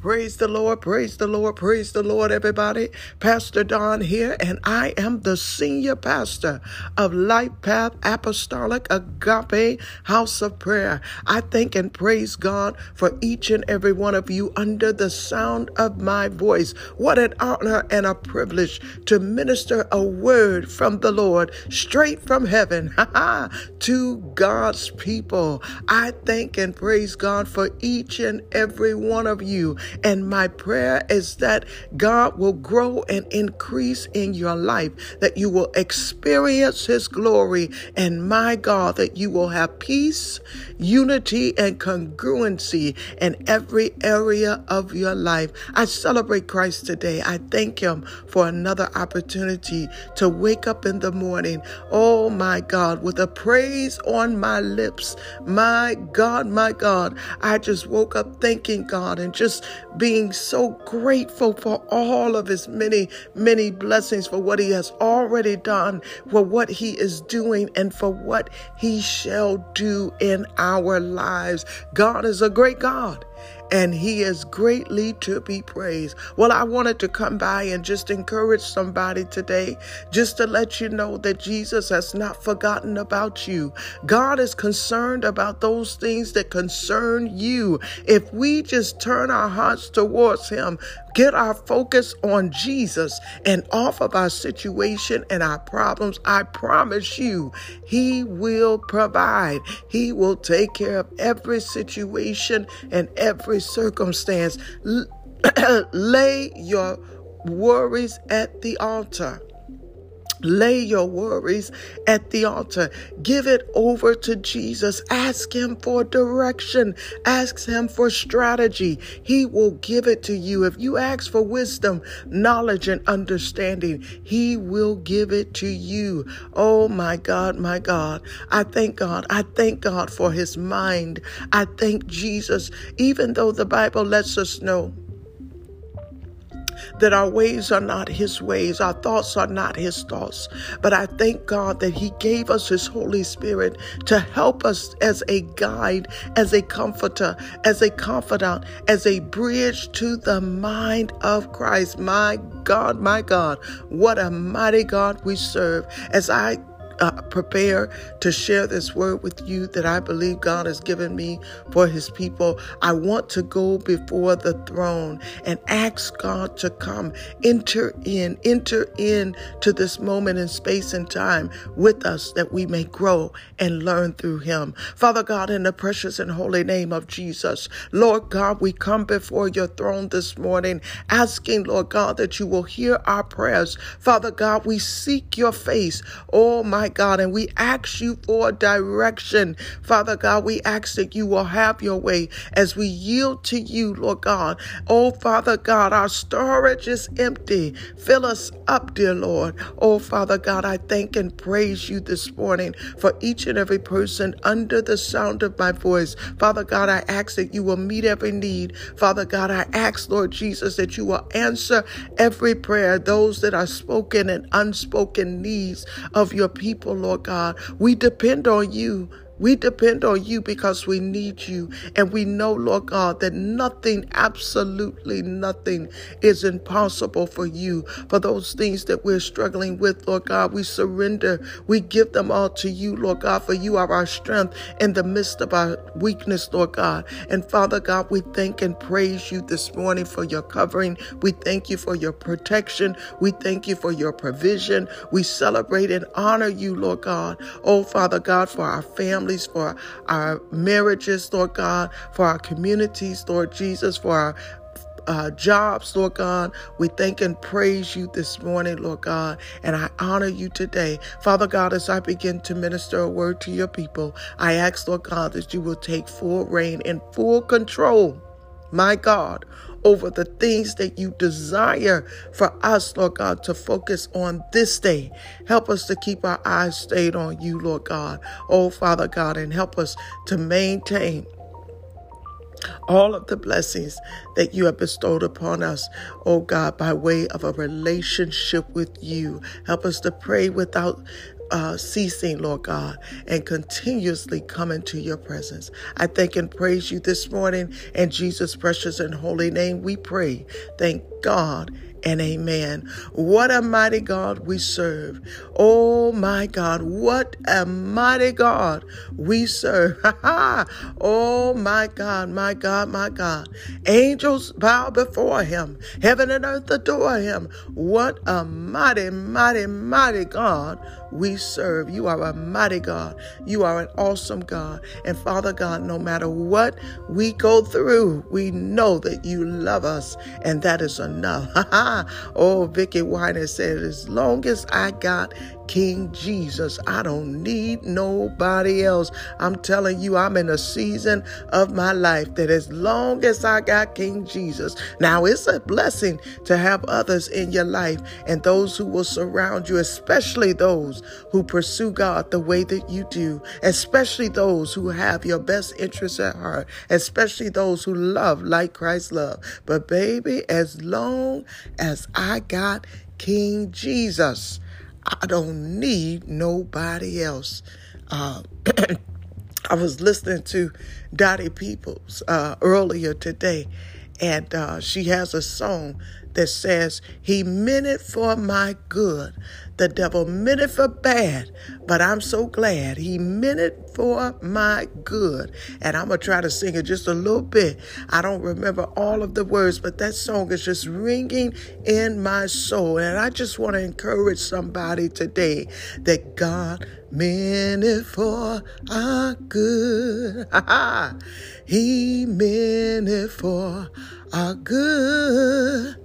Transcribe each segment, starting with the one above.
Praise the Lord, praise the Lord, praise the Lord, everybody. Pastor Don here, and I am the senior pastor of Life Path Apostolic Agape House of Prayer. I thank and praise God for each and every one of you under the sound of my voice. What an honor and a privilege to minister a word from the Lord straight from heaven to God's people. I thank and praise God for each and every one of you. And my prayer is that God will grow and increase in your life, that you will experience His glory, and my God, that you will have peace, unity, and congruency in every area of your life. I celebrate Christ today. I thank Him for another opportunity to wake up in the morning, oh my God, with a praise on my lips. My God, my God, I just woke up thanking God and just being so grateful for all of his many, many blessings for what he has already done, for what he is doing, and for what he shall do in our lives. God is a great God and he is greatly to be praised. Well, I wanted to come by and just encourage somebody today, just to let you know that Jesus has not forgotten about you. God is concerned about those things that concern you. If we just turn our hearts towards him, get our focus on Jesus and off of our situation and our problems, I promise you, He will provide. He will take care of every situation and every circumstance. Lay your worries at the altar. Lay your worries at the altar. Give it over to Jesus. Ask Him for direction. Ask Him for strategy. He will give it to you. If you ask for wisdom, knowledge, and understanding, He will give it to you. Oh my God, my God. I thank God. I thank God for His mind. I thank Jesus, even though the Bible lets us know that our ways are not His ways, our thoughts are not His thoughts. But I thank God that He gave us His Holy Spirit to help us as a guide, as a comforter, as a confidant, as a bridge to the mind of Christ. My God, my God, what a mighty God we serve. As I uh, prepare to share this word with you that I believe God has given me for his people. I want to go before the throne and ask God to come, enter in, enter in to this moment in space and time with us that we may grow and learn through him. Father God, in the precious and holy name of Jesus, Lord God, we come before your throne this morning asking, Lord God, that you will hear our prayers. Father God, we seek your face. Oh my my God, and we ask you for direction. Father God, we ask that you will have your way as we yield to you, Lord God. Oh, Father God, our storage is empty. Fill us up, dear Lord. Oh, Father God, I thank and praise you this morning for each and every person under the sound of my voice. Father God, I ask that you will meet every need. Father God, I ask, Lord Jesus, that you will answer every prayer, those that are spoken and unspoken needs of your people people, Lord God. We depend on you we depend on you because we need you. And we know, Lord God, that nothing, absolutely nothing is impossible for you. For those things that we're struggling with, Lord God, we surrender. We give them all to you, Lord God, for you are our strength in the midst of our weakness, Lord God. And Father God, we thank and praise you this morning for your covering. We thank you for your protection. We thank you for your provision. We celebrate and honor you, Lord God. Oh, Father God, for our family families, for our marriages, Lord God, for our communities, Lord Jesus, for our uh, jobs, Lord God. We thank and praise you this morning, Lord God, and I honor you today. Father God, as I begin to minister a word to your people, I ask, Lord God, that you will take full reign and full control, my God, over the things that you desire for us, Lord God, to focus on this day. Help us to keep our eyes stayed on you, Lord God. Oh, Father God, and help us to maintain all of the blessings that you have bestowed upon us, oh God, by way of a relationship with you. Help us to pray without uh, ceasing, Lord God, and continuously coming to your presence. I thank and praise you this morning. In Jesus' precious and holy name, we pray. Thank God and amen. What a mighty God we serve. Oh my God, what a mighty God we serve. oh my God, my God, my God. Angels bow before him, heaven and earth adore him. What a mighty, mighty, mighty God we serve. You are a mighty God. You are an awesome God. And Father God, no matter what we go through, we know that you love us, and that is enough. oh, Vickie Winans said, as long as I got King Jesus. I don't need nobody else. I'm telling you, I'm in a season of my life that as long as I got King Jesus, now it's a blessing to have others in your life and those who will surround you, especially those who pursue God the way that you do, especially those who have your best interests at heart, especially those who love like Christ loved. But baby, as long as I got King Jesus, I don't need nobody else. Uh, I was listening to Dottie Peoples uh, earlier today, and uh, she has a song that says, He meant it for my good. The devil meant it for bad, but I'm so glad he meant it for my good. And I'm going to try to sing it just a little bit. I don't remember all of the words, but that song is just ringing in my soul. And I just want to encourage somebody today that God meant it for our good. he meant it for our good.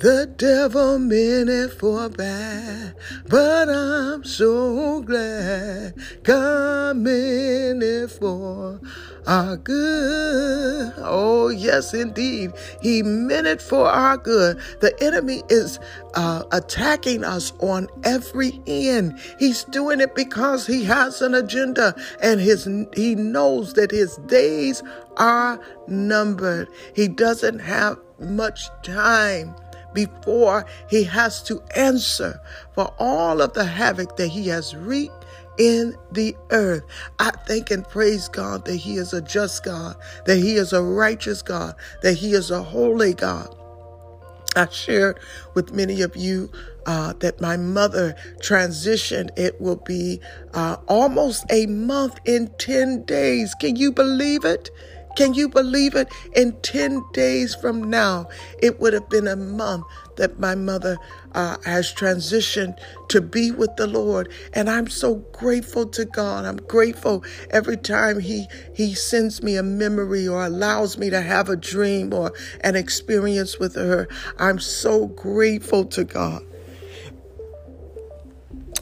The devil meant it for bad, but I'm so glad God meant it for our good. Oh, yes, indeed. He meant it for our good. The enemy is uh, attacking us on every end. He's doing it because he has an agenda and his he knows that his days are numbered. He doesn't have much time before he has to answer for all of the havoc that he has wreaked in the earth. I thank and praise God that He is a just God, that He is a righteous God, that He is a holy God. I shared with many of you uh, that my mother transitioned. It will be uh, almost a month in 10 days. Can you believe it? Can you believe it? In 10 days from now, it would have been a month that my mother uh, has transitioned to be with the Lord. And I'm so grateful to God. I'm grateful every time He He sends me a memory or allows me to have a dream or an experience with her. I'm so grateful to God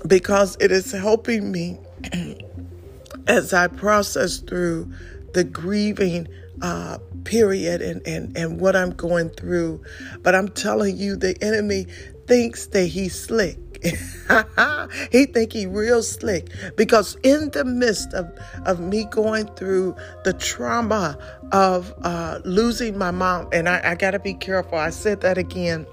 because it is helping me as I process through the grieving uh, period and, and, and what I'm going through. But I'm telling you, the enemy thinks that he's slick. he think he real slick because in the midst of, of me going through the trauma of uh, losing my mom, and I, I got to be careful. I said that again,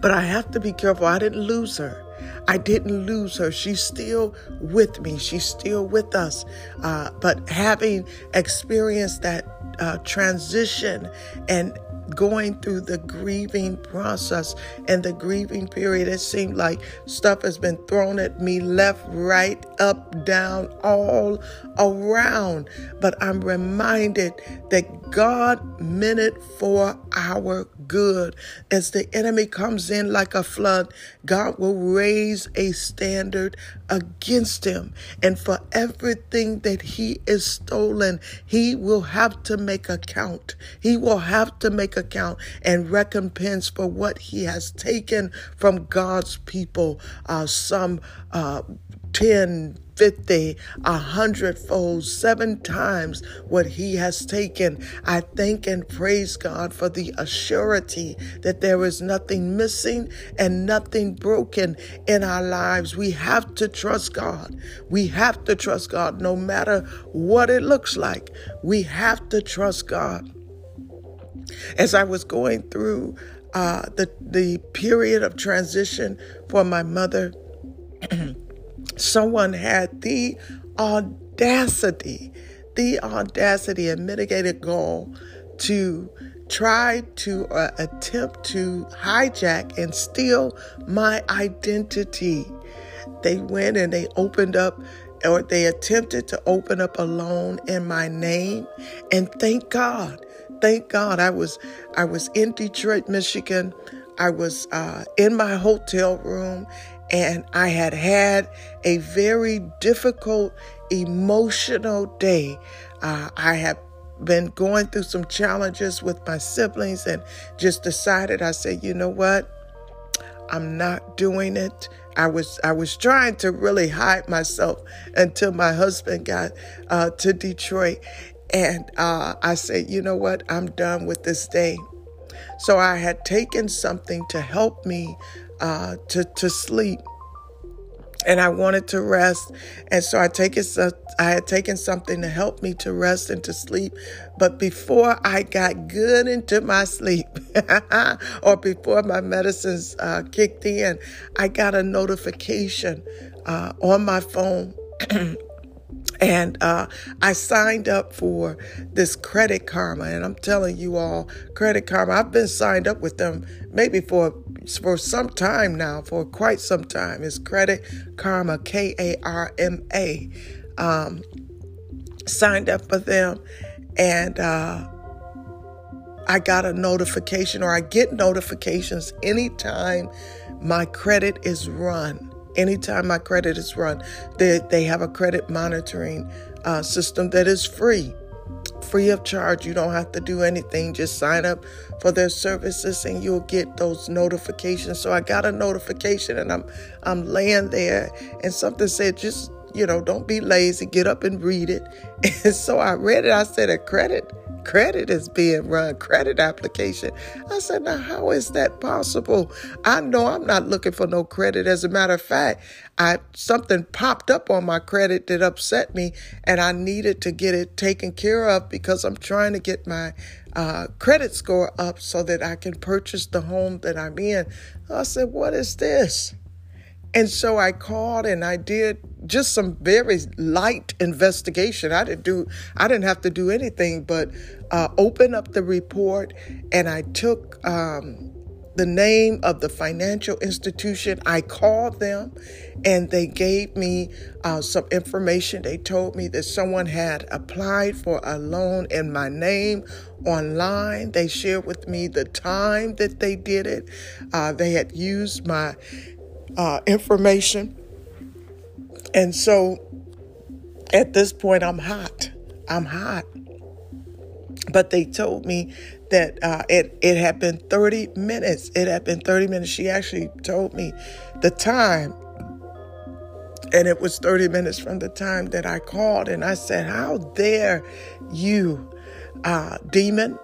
but I have to be careful. I didn't lose her. I didn't lose her. She's still with me. She's still with us. Uh, but having experienced that uh, transition and going through the grieving process and the grieving period, it seemed like stuff has been thrown at me left, right, up, down, all around. But I'm reminded that God meant it for our good. As the enemy comes in like a flood, God will raise a standard against him. And for everything that he is stolen, he will have to make account. He will have to make account and recompense for what he has taken from God's people. Uh, some uh, 10, 50, a hundredfold, seven times what he has taken. I thank and praise God for the assurity that there is nothing missing and nothing broken in our lives. We have to trust God. We have to trust God no matter what it looks like. We have to trust God. As I was going through uh, the, the period of transition for my mother, someone had the audacity, the audacity and mitigated goal to try to uh, attempt to hijack and steal my identity. They went and they opened up or they attempted to open up a loan in my name and thank God thank God I was I was in Detroit Michigan I was uh, in my hotel room and I had had a very difficult emotional day. Uh, I have been going through some challenges with my siblings and just decided I said, you know what? I'm not doing it. I was I was trying to really hide myself until my husband got uh, to Detroit, and uh, I said, you know what? I'm done with this day. So I had taken something to help me uh, to to sleep, and I wanted to rest, and so I take taken I had taken something to help me to rest and to sleep. But before I got good into my sleep, or before my medicines uh, kicked in, I got a notification uh, on my phone. And uh, I signed up for this Credit Karma, and I'm telling you all, Credit Karma. I've been signed up with them maybe for for some time now, for quite some time. It's Credit Karma, K A R M A. Um, signed up for them, and uh, I got a notification, or I get notifications anytime my credit is run anytime my credit is run. They, they have a credit monitoring uh, system that is free, free of charge. You don't have to do anything. Just sign up for their services and you'll get those notifications. So I got a notification and I'm I'm laying there and something said just you know don't be lazy, get up and read it. And so I read it. I said a credit credit is being run, credit application. I said, now how is that possible? I know I'm not looking for no credit. As a matter of fact, I something popped up on my credit that upset me, and I needed to get it taken care of because I'm trying to get my uh, credit score up so that I can purchase the home that I'm in. I said, what is this? And so I called and I did just some very light investigation. I didn't do I didn't have to do anything but uh, open up the report and I took um, the name of the financial institution. I called them and they gave me uh, some information. They told me that someone had applied for a loan in my name online. They shared with me the time that they did it. Uh, they had used my uh, information. And so at this point, I'm hot. I'm hot. But they told me that uh, it, it had been 30 minutes. It had been 30 minutes. She actually told me the time. And it was 30 minutes from the time that I called. And I said, How dare you uh, demon.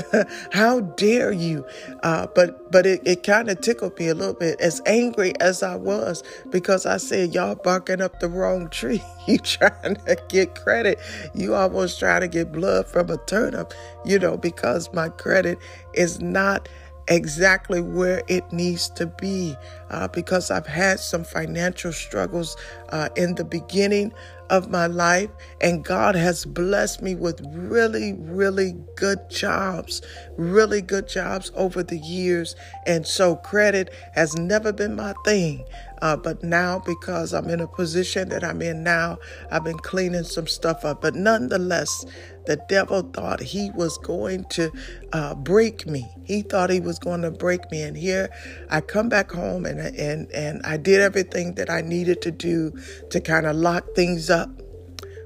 How dare you? Uh, but but it, it kind of tickled me a little bit, as angry as I was, because I said, Y'all barking up the wrong tree. you trying to get credit. You almost trying to get blood from a turnip, you know, because my credit is not exactly where it needs to be uh, because I've had some financial struggles uh, in the beginning of my life, and God has blessed me with really, really good jobs, really good jobs over the years. And so credit has never been my thing. Uh, but now, because I'm in a position that I'm in now, I've been cleaning some stuff up. But nonetheless, the devil thought he was going to uh, break me. He thought he was going to break me. And here I come back home and and and I did everything that I needed to do to kind of lock things up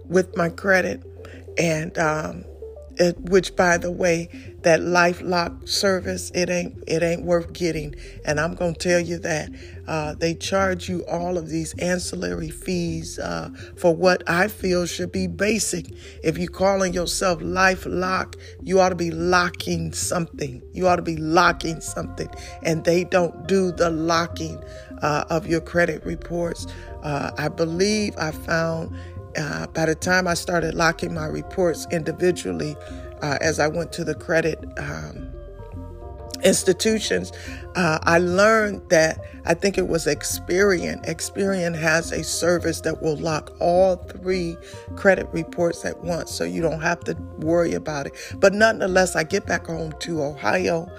with my credit. And um, which, by the way, that LifeLock service it ain't it ain't worth getting, and I'm gonna tell you that uh, they charge you all of these ancillary fees uh, for what I feel should be basic. If you're calling yourself LifeLock, you ought to be locking something. You ought to be locking something, and they don't do the locking uh, of your credit reports. Uh, I believe I found uh, by the time I started locking my reports individually, uh, as I went to the credit um, institutions, uh, I learned that I think it was Experian. Experian has a service that will lock all three credit reports at once, so you don't have to worry about it. But nonetheless, I get back home to Ohio.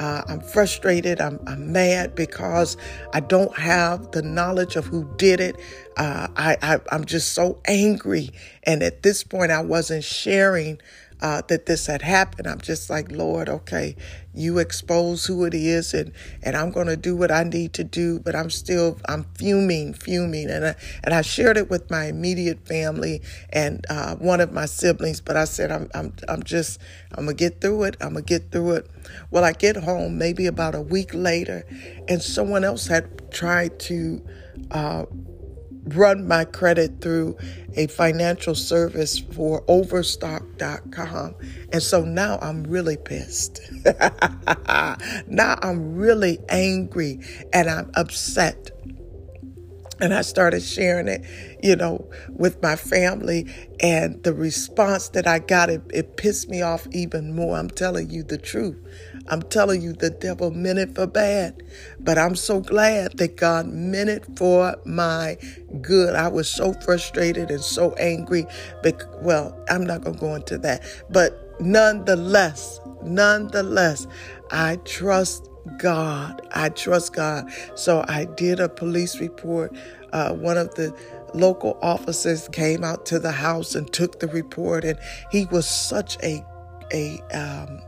Uh, I'm frustrated. I'm, I'm, mad because I don't have the knowledge of who did it. Uh, I, I, I'm just so angry. And at this point, I wasn't sharing uh, that this had happened. I'm just like, Lord, okay, you expose who it is, and and I'm going to do what I need to do. But I'm still, I'm fuming, fuming, and I, and I shared it with my immediate family and uh, one of my siblings. But I said, I'm I'm I'm just, I'm gonna get through it. I'm gonna get through it. Well, I get home maybe about a week later, and someone else had tried to. Uh, run my credit through a financial service for overstock.com. And so now I'm really pissed. now I'm really angry and I'm upset. And I started sharing it, you know, with my family. And the response that I got, it, it pissed me off even more. I'm telling you the truth. I'm telling you, the devil meant it for bad. But I'm so glad that God meant it for my good. I was so frustrated and so angry. But, well, I'm not going to go into that. But nonetheless, nonetheless, I trust God. I trust God. So I did a police report. Uh, one of the local officers came out to the house and took the report, and he was such a a um,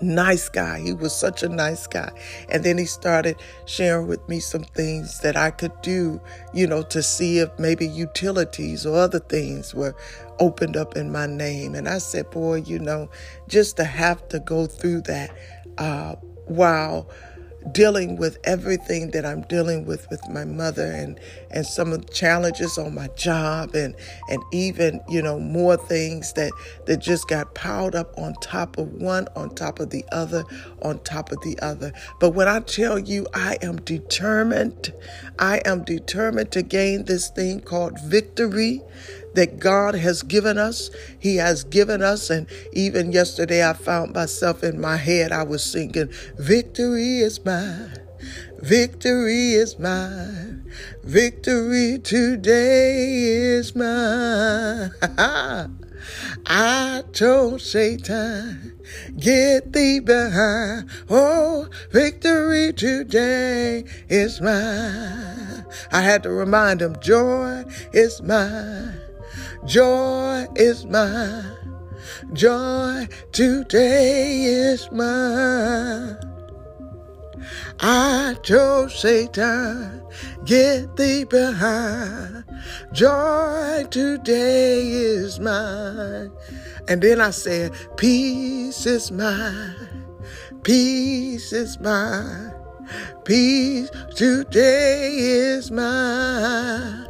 nice guy. He was such a nice guy. And then he started sharing with me some things that I could do, you know, to see if maybe utilities or other things were opened up in my name. And I said, boy, you know, just to have to go through that uh, while dealing with everything that I'm dealing with with my mother and and some of the challenges on my job and and even you know more things that that just got piled up on top of one on top of the other on top of the other. But when I tell you I am determined I am determined to gain this thing called victory that God has given us. He has given us. And even yesterday, I found myself in my head, I was singing, Victory is mine. Victory is mine. Victory today is mine. I told Satan, get thee behind. Oh, victory today is mine. I had to remind him, joy is mine. Joy is mine. Joy today is mine. I told Satan, get thee behind. Joy today is mine. And then I said, peace is mine. Peace is mine. Peace today is mine.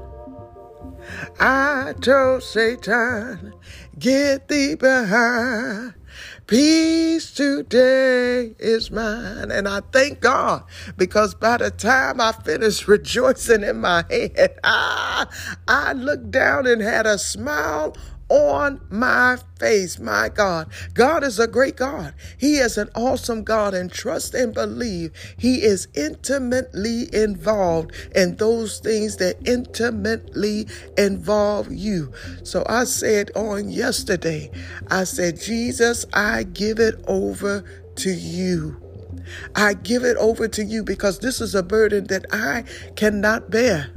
I told Satan, get thee behind. Peace today is mine. And I thank God because by the time I finished rejoicing in my head, ah, I looked down and had a smile on my face. My God. God is a great God. He is an awesome God and trust and believe He is intimately involved in those things that intimately involve you. So I said on yesterday, I said, Jesus, I give it over to you. I give it over to you because this is a burden that I cannot bear.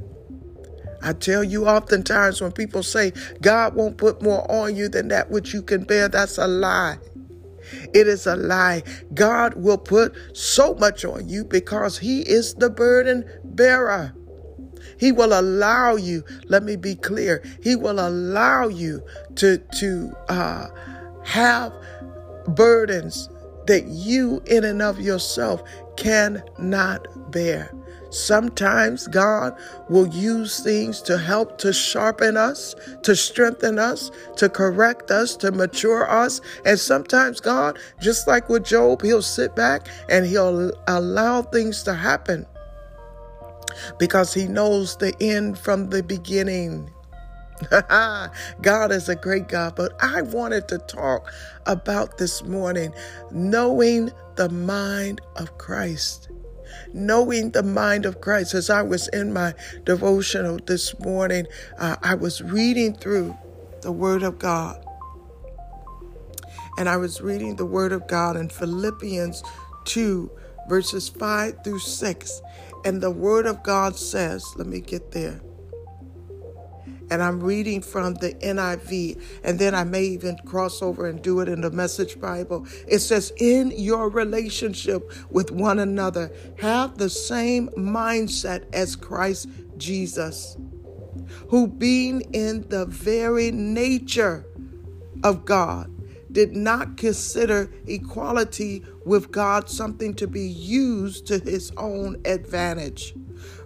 I tell you oftentimes when people say God won't put more on you than that which you can bear, that's a lie. It is a lie. God will put so much on you because He is the burden bearer. He will allow you, let me be clear, He will allow you to, to uh, have burdens that you, in and of yourself, cannot bear. Sometimes God will use things to help to sharpen us, to strengthen us, to correct us, to mature us. And sometimes God, just like with Job, he'll sit back and he'll allow things to happen because he knows the end from the beginning. God is a great God, but I wanted to talk about this morning knowing the mind of Christ. Knowing the mind of Christ. As I was in my devotional this morning, uh, I was reading through the Word of God. And I was reading the Word of God in Philippians 2, verses 5 through 6. And the Word of God says, let me get there and I'm reading from the NIV, and then I may even cross over and do it in the Message Bible. It says, In your relationship with one another, have the same mindset as Christ Jesus, who, being in the very nature of God, did not consider equality with God something to be used to his own advantage.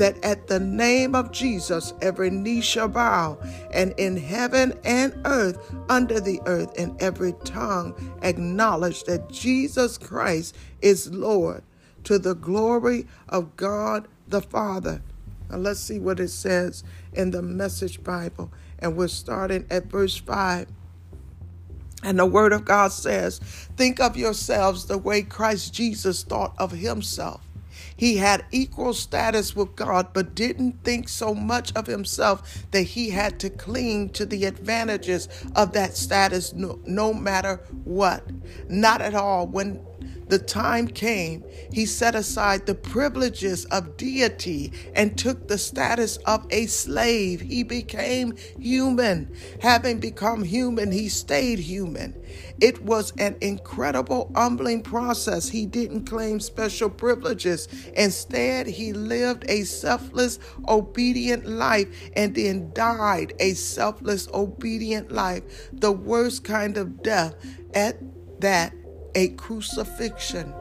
that at the name of Jesus every knee shall bow, and in heaven and earth, under the earth, and every tongue acknowledge that Jesus Christ is Lord to the glory of God the Father. Now let's see what it says in the Message Bible. And we're starting at verse 5. And the Word of God says, Think of yourselves the way Christ Jesus thought of himself he had equal status with God, but didn't think so much of himself that he had to cling to the advantages of that status no, no matter what. Not at all. When the time came, he set aside the privileges of deity and took the status of a slave. He became human. Having become human, he stayed human. It was an incredible, humbling process. He didn't claim special privileges. Instead, he lived a selfless, obedient life and then died a selfless, obedient life, the worst kind of death at that a crucifixion.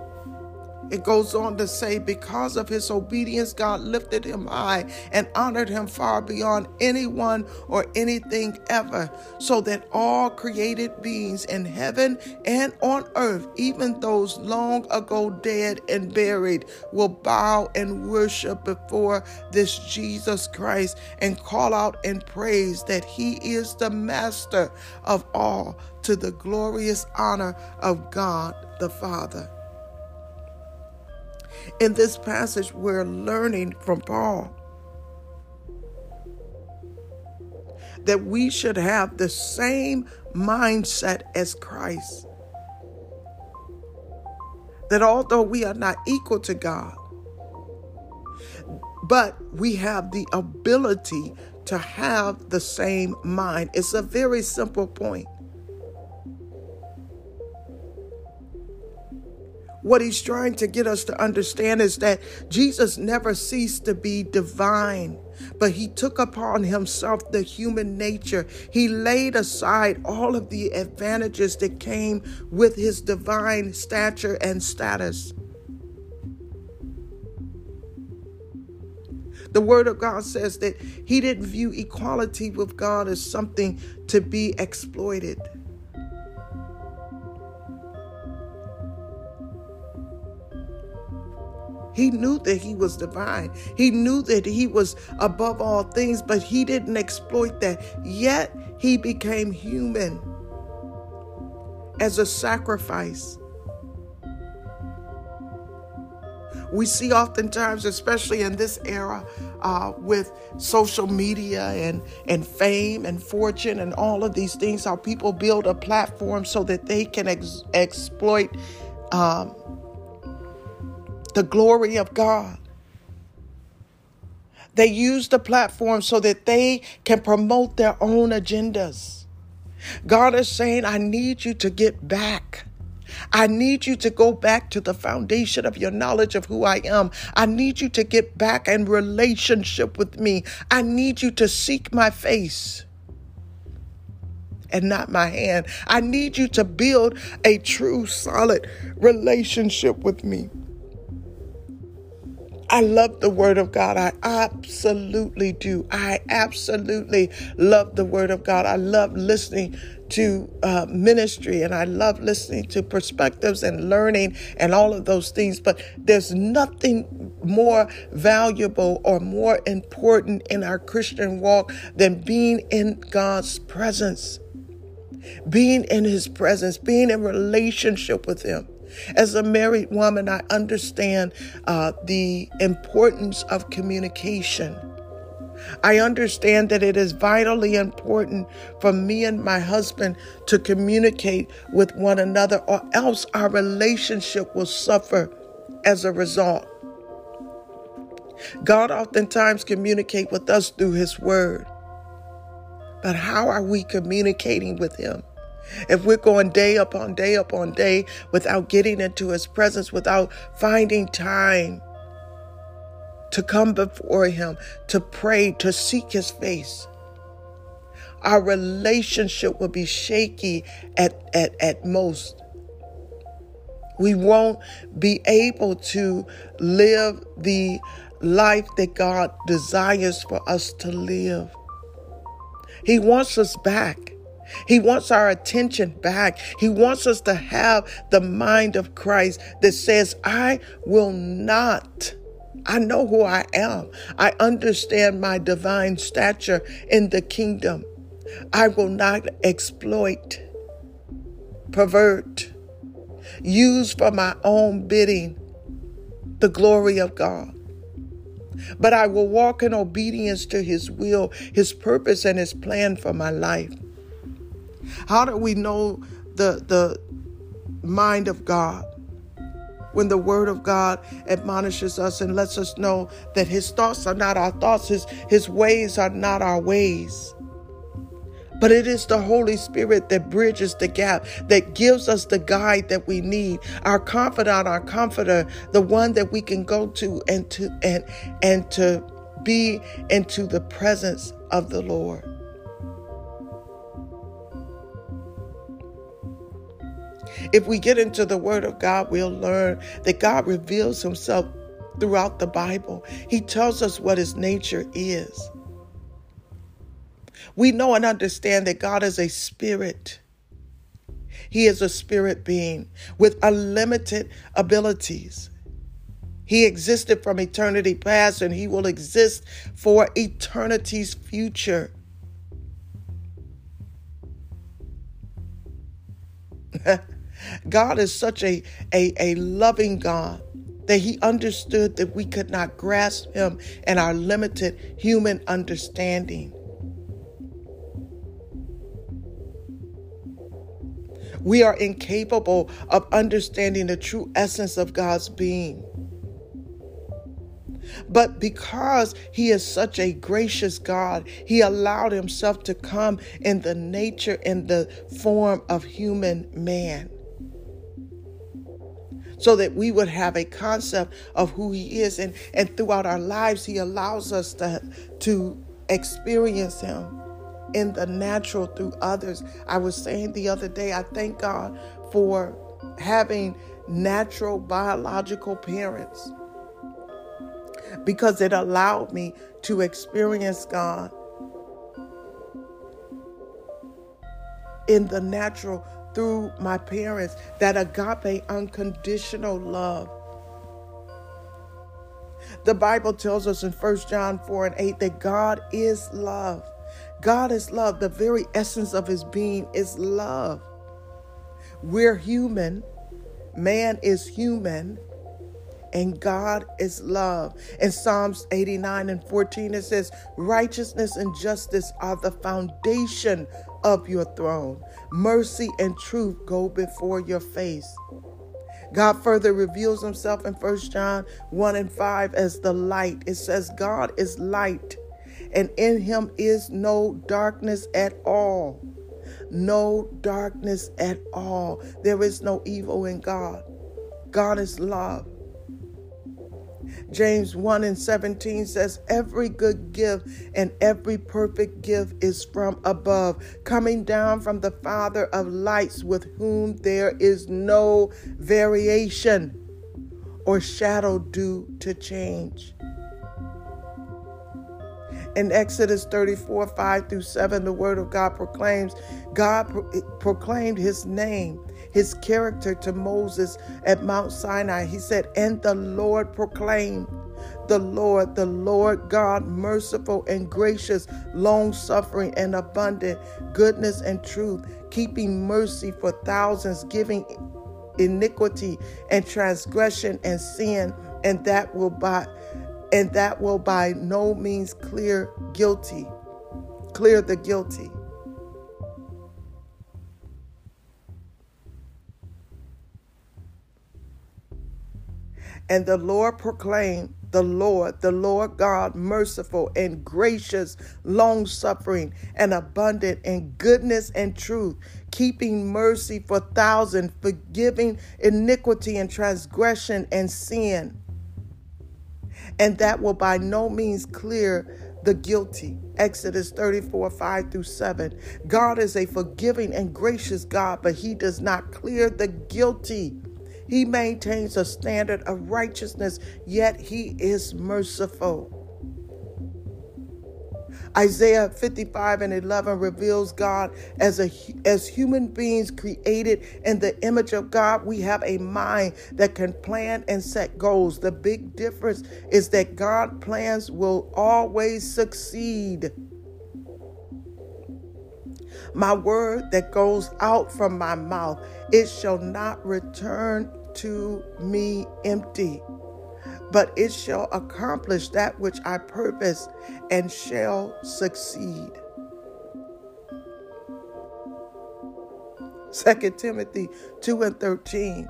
It goes on to say, because of his obedience, God lifted him high and honored him far beyond anyone or anything ever, so that all created beings in heaven and on earth, even those long ago dead and buried, will bow and worship before this Jesus Christ and call out and praise that he is the master of all to the glorious honor of God the Father. In this passage, we're learning from Paul that we should have the same mindset as Christ. That although we are not equal to God, but we have the ability to have the same mind. It's a very simple point. What he's trying to get us to understand is that Jesus never ceased to be divine, but he took upon himself the human nature. He laid aside all of the advantages that came with his divine stature and status. The Word of God says that he didn't view equality with God as something to be exploited. He knew that he was divine. He knew that he was above all things, but he didn't exploit that. Yet he became human as a sacrifice. We see oftentimes, especially in this era, uh, with social media and, and fame and fortune and all of these things, how people build a platform so that they can ex- exploit um, the glory of God. They use the platform so that they can promote their own agendas. God is saying, I need you to get back. I need you to go back to the foundation of your knowledge of who I am. I need you to get back in relationship with me. I need you to seek my face. and not my hand. I need you to build a true, solid relationship with me. I love the Word of God. I absolutely do. I absolutely love the Word of God. I love listening to uh, ministry and I love listening to perspectives and learning and all of those things. But there's nothing more valuable or more important in our Christian walk than being in God's presence, being in His presence, being in relationship with Him. As a married woman, I understand uh, the importance of communication. I understand that it is vitally important for me and my husband to communicate with one another, or else our relationship will suffer as a result. God oftentimes communicate with us through his word. But how are we communicating with him? If we're going day upon day upon day without getting into His presence, without finding time to come before Him, to pray, to seek His face, our relationship will be shaky at, at, at most. We won't be able to live the life that God desires for us to live. He wants us back. He wants our attention back. He wants us to have the mind of Christ that says, I will not. I know who I am. I understand my divine stature in the kingdom. I will not exploit, pervert, use for my own bidding the glory of God. But I will walk in obedience to His will, His purpose, and His plan for my life. How do we know the, the mind of God? When the word of God admonishes us and lets us know that his thoughts are not our thoughts, his, his ways are not our ways. But it is the Holy Spirit that bridges the gap, that gives us the guide that we need, our confidant, our comforter, the one that we can go to and to and and to be into the presence of the Lord. If we get into the Word of God, we'll learn that God reveals Himself throughout the Bible. He tells us what His nature is. We know and understand that God is a spirit. He is a spirit being with unlimited abilities. He existed from eternity past and he will exist for eternity's future. God is such a, a, a loving God that he understood that we could not grasp him in our limited human understanding. We are incapable of understanding the true essence of God's being. But because he is such a gracious God, he allowed himself to come in the nature and the form of human man so that we would have a concept of who he is. And and throughout our lives he allows us to to experience him in the natural through others. I was saying the other day i thank god for having natural biological parents because it allowed me to experience god in the natural through my parents, that agape, unconditional love. The Bible tells us in 1 John 4 and 8 that God is love. God is love. The very essence of his being is love. We're human. Man is human and God is love. In Psalms 89 and 14, it says, Righteousness and justice are the foundation of your throne. Mercy and truth go before your face. God further reveals himself in 1 John 1 and 5 as the light. It says, God is light, and in him is no darkness at all. No darkness at all. There is no evil in God. God is love. James 1 and 17 says, Every good gift and every perfect gift is from above, coming down from the Father of lights, with whom there is no variation or shadow due to change. In Exodus 34 5 through 7, the word of God proclaims God pro- proclaimed his name, his character to Moses at Mount Sinai. He said, And the Lord proclaimed, the Lord, the Lord God, merciful and gracious, long suffering and abundant, goodness and truth, keeping mercy for thousands, giving iniquity and transgression and sin, and that will by and that will by no means clear guilty, clear the guilty. And the Lord proclaimed, the Lord, the Lord God, merciful and gracious, long suffering and abundant in goodness and truth, keeping mercy for thousands, forgiving iniquity and transgression and sin and that will by no means clear the guilty. Exodus 34 5 through 7. God is a forgiving and gracious God, but He does not clear the guilty. He maintains a standard of righteousness, yet He is merciful. Isaiah 55 and 11 reveals God as a as human beings created in the image of God. We have a mind that can plan and set goals. The big difference is that God plans will always succeed. My word that goes out from my mouth, it shall not return to me empty but it shall accomplish that which I purpose and shall succeed. 2 Timothy 2 and 13.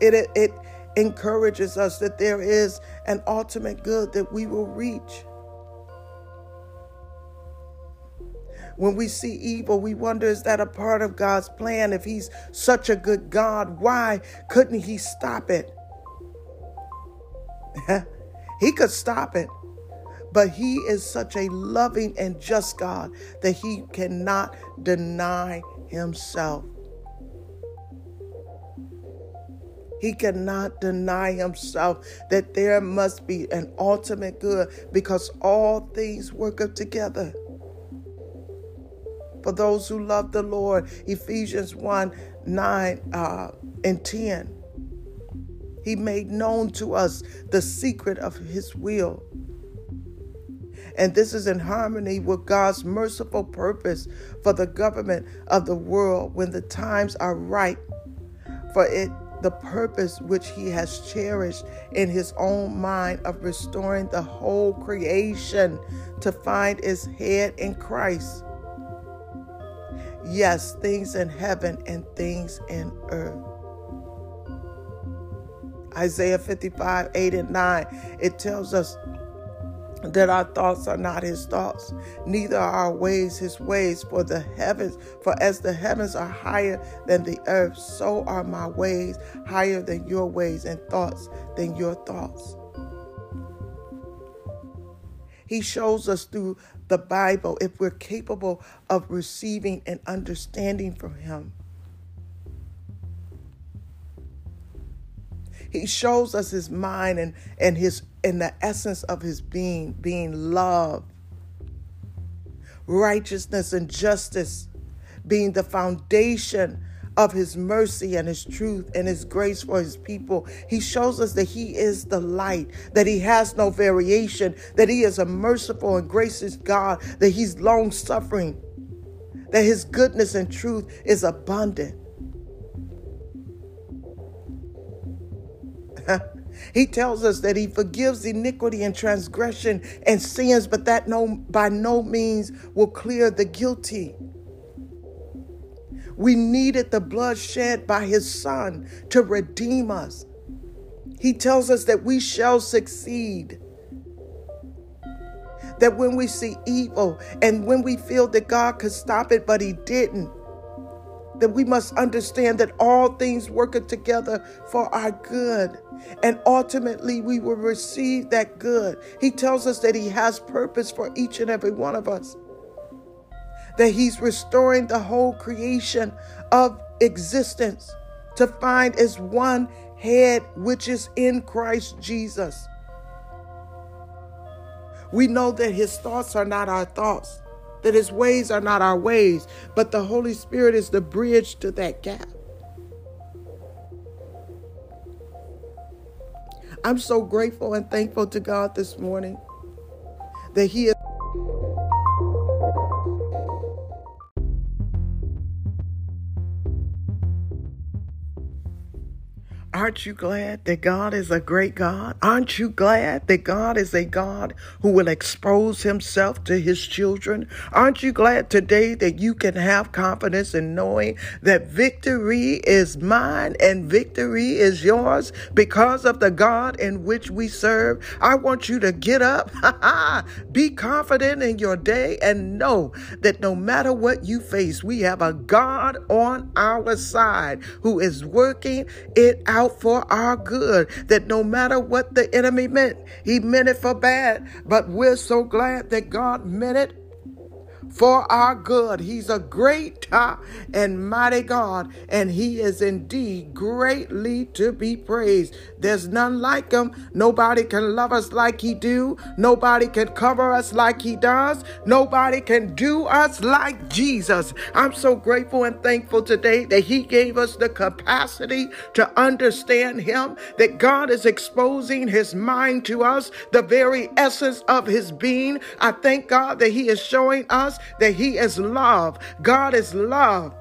It, it, it encourages us that there is an ultimate good that we will reach. When we see evil, we wonder is that a part of God's plan? If He's such a good God, why couldn't He stop it? he could stop it. But he is such a loving and just God that he cannot deny himself. He cannot deny himself that there must be an ultimate good because all things work up together for those who love the Lord. Ephesians 1 9 uh, and 10. He made known to us the secret of his will. And this is in harmony with God's merciful purpose for the government of the world when the times are ripe for it the purpose which he has cherished in his own mind of restoring the whole creation to find its head in Christ. Yes, things in heaven and things in earth. Isaiah 55, 8 and 9, it tells us that our thoughts are not his thoughts, neither are our ways his ways. For the heavens, for as the heavens are higher than the earth, so are my ways higher than your ways, and thoughts than your thoughts. He shows us through the Bible if we're capable of receiving and understanding from Him. He shows us His mind and, and His and the essence of His being, being love, righteousness, and justice, being the foundation of his mercy and his truth and his grace for his people. He shows us that he is the light, that he has no variation, that he is a merciful and gracious God, that he's long suffering, that his goodness and truth is abundant. he tells us that he forgives iniquity and transgression and sins, but that no by no means will clear the guilty. We needed the blood shed by his son to redeem us. He tells us that we shall succeed, That when we see evil and when we feel that God could stop it, but He didn't, that we must understand that all things work together for our good. And ultimately, we will receive that good. He tells us that He has purpose for each and every one of us, that He's restoring the whole creation of existence to find as one head, which is in Christ Jesus. We know that His thoughts are not our thoughts that his ways are not our ways, but the Holy Spirit is the bridge to that gap. I'm so grateful and thankful to God this morning that He is. Aren't you glad that God is a great God? Aren't you glad that God is a God who will expose himself to his children? Aren't you glad today that you can have confidence in knowing that victory is mine and victory is yours because of the God in which we serve? I want you to get up, be confident in your day, and know that no matter what you face, we have a God on our side who is working it out for our good. That no matter what the enemy meant, he meant it for bad. But we're so glad that God meant it for our good. He's a great and mighty God, and He is indeed greatly to be praised. There's none like Him. Nobody can love us like He do. Nobody can cover us like He does. Nobody can do us like Jesus. I'm so grateful and thankful today that He gave us the capacity to understand Him, that God is exposing His mind to us, the very essence of His being. I thank God that He is showing us that He is love. God is love.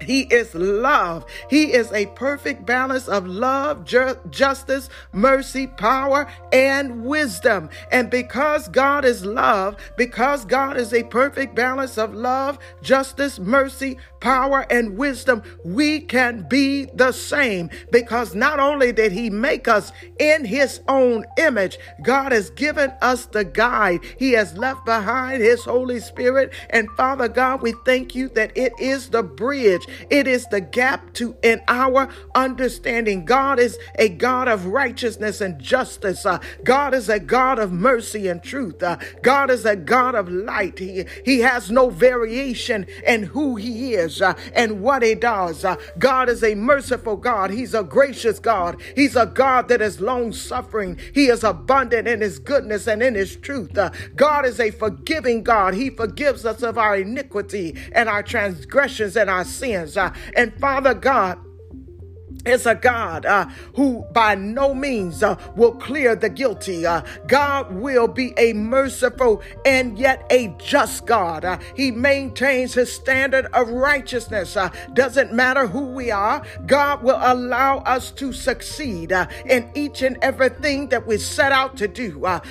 He is love. He is a perfect balance of love, ju- justice, mercy, power, and wisdom. And because God is love, because God is a perfect balance of love, justice, mercy, power, and wisdom, we can be the same. Because not only did He make us in His own image, God has given us the guide. He has left behind His Holy Spirit. And Father God, we thank you that it is the bridge it is the gap to in our understanding. God is a God of righteousness and justice. Uh, God is a God of mercy and truth. Uh, God is a God of light. He, he has no variation in who he is uh, and what he does. Uh, God is a merciful God. He's a gracious God. He's a God that is long suffering. He is abundant in his goodness and in his truth. Uh, God is a forgiving God. He forgives us of our iniquity and our transgressions and our sins. And Father God, is a God uh, who by no means uh, will clear the guilty. Uh, God will be a merciful and yet a just God. Uh, he maintains his standard of righteousness. Uh, doesn't matter who we are, God will allow us to succeed uh, in each and everything that we set out to do.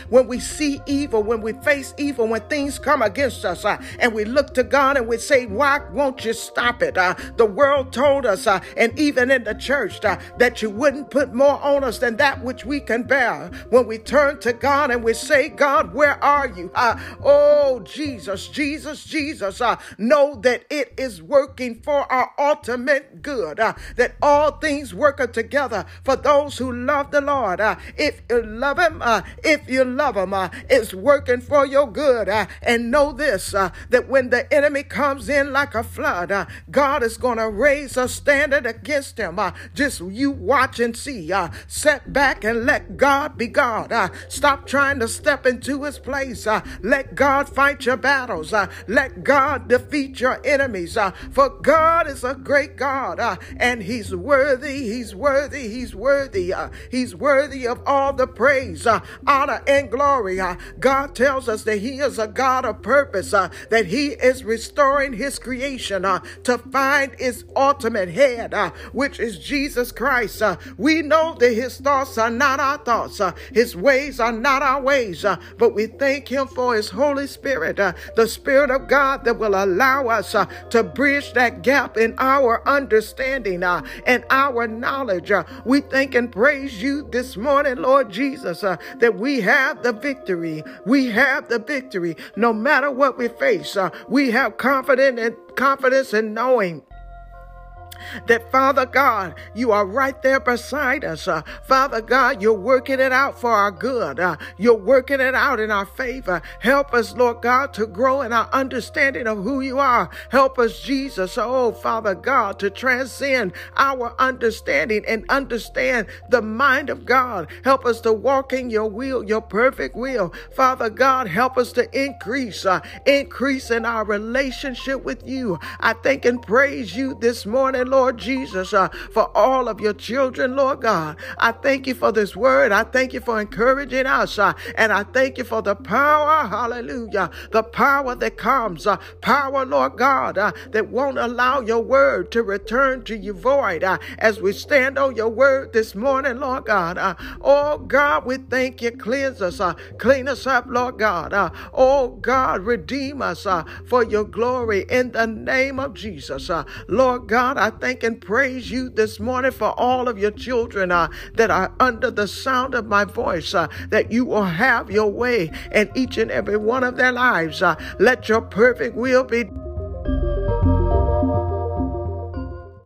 when we see evil, when we face evil, when things come against us, and we look to God and we say, Why won't you stop it? the world told us, and even in the church, uh, that you wouldn't put more on us than that which we can bear. When we turn to God and we say, God, where are you? Uh, oh, Jesus, Jesus, Jesus, uh, know that it is working for our ultimate good, uh, that all things work together for those who love the Lord. Uh, if you love Him, uh, if you love Him, it's working for your good. and know this, that when the enemy comes in like a flood, God is going to raise a standard against him. Just you watch and see. Uh, set back and let God be God. Uh, stop trying to step into his place. Uh, let God fight your battles. Uh, let God defeat your enemies. Uh, for God is a great God uh, and he's worthy. He's worthy. He's worthy. Uh, he's worthy of all the praise, uh, honor, and glory. Uh, God tells us that he is a God of purpose, uh, that he is restoring his creation uh, to find its ultimate head, uh, which is Jesus. Jesus Christ. Uh, we know that his thoughts are not our thoughts, uh, his ways are not our ways, uh, but we thank him for his Holy Spirit, uh, the Spirit of God that will allow us uh, to bridge that gap in our understanding uh, and our knowledge. We thank and praise you this morning, Lord Jesus, that we have the victory. We have the victory. No matter what we face, we have confidence and confidence in knowing that Father God, you are right there beside us. Uh, Father God, you're working it out for our good. Uh, you're working it out in our favor. Help us, Lord God, to grow in our understanding of who you are. Help us, Jesus, oh Father God, to transcend our understanding and understand the mind of God. Help us to walk in your will, your perfect will. Father God, help us to increase, uh, increase in our relationship with you. I thank and praise you this morning, Lord Jesus, uh, for all of your children, Lord God. I thank you for this word. I thank you for encouraging us. Uh, and I thank you for the power, hallelujah, the power that comes, uh, power, Lord God, uh, that won't allow your word to return to you void. Uh, as we stand on your word this morning, Lord God. Uh, oh God, we thank you. Cleanse us, clean us up, Lord God. Oh God, redeem us for your glory in the name of Jesus. Lord God, I thank and praise you this morning for all of your children uh, that are under the sound of my voice, uh, that you will have your way in each and every one of their lives. Uh, let your perfect will be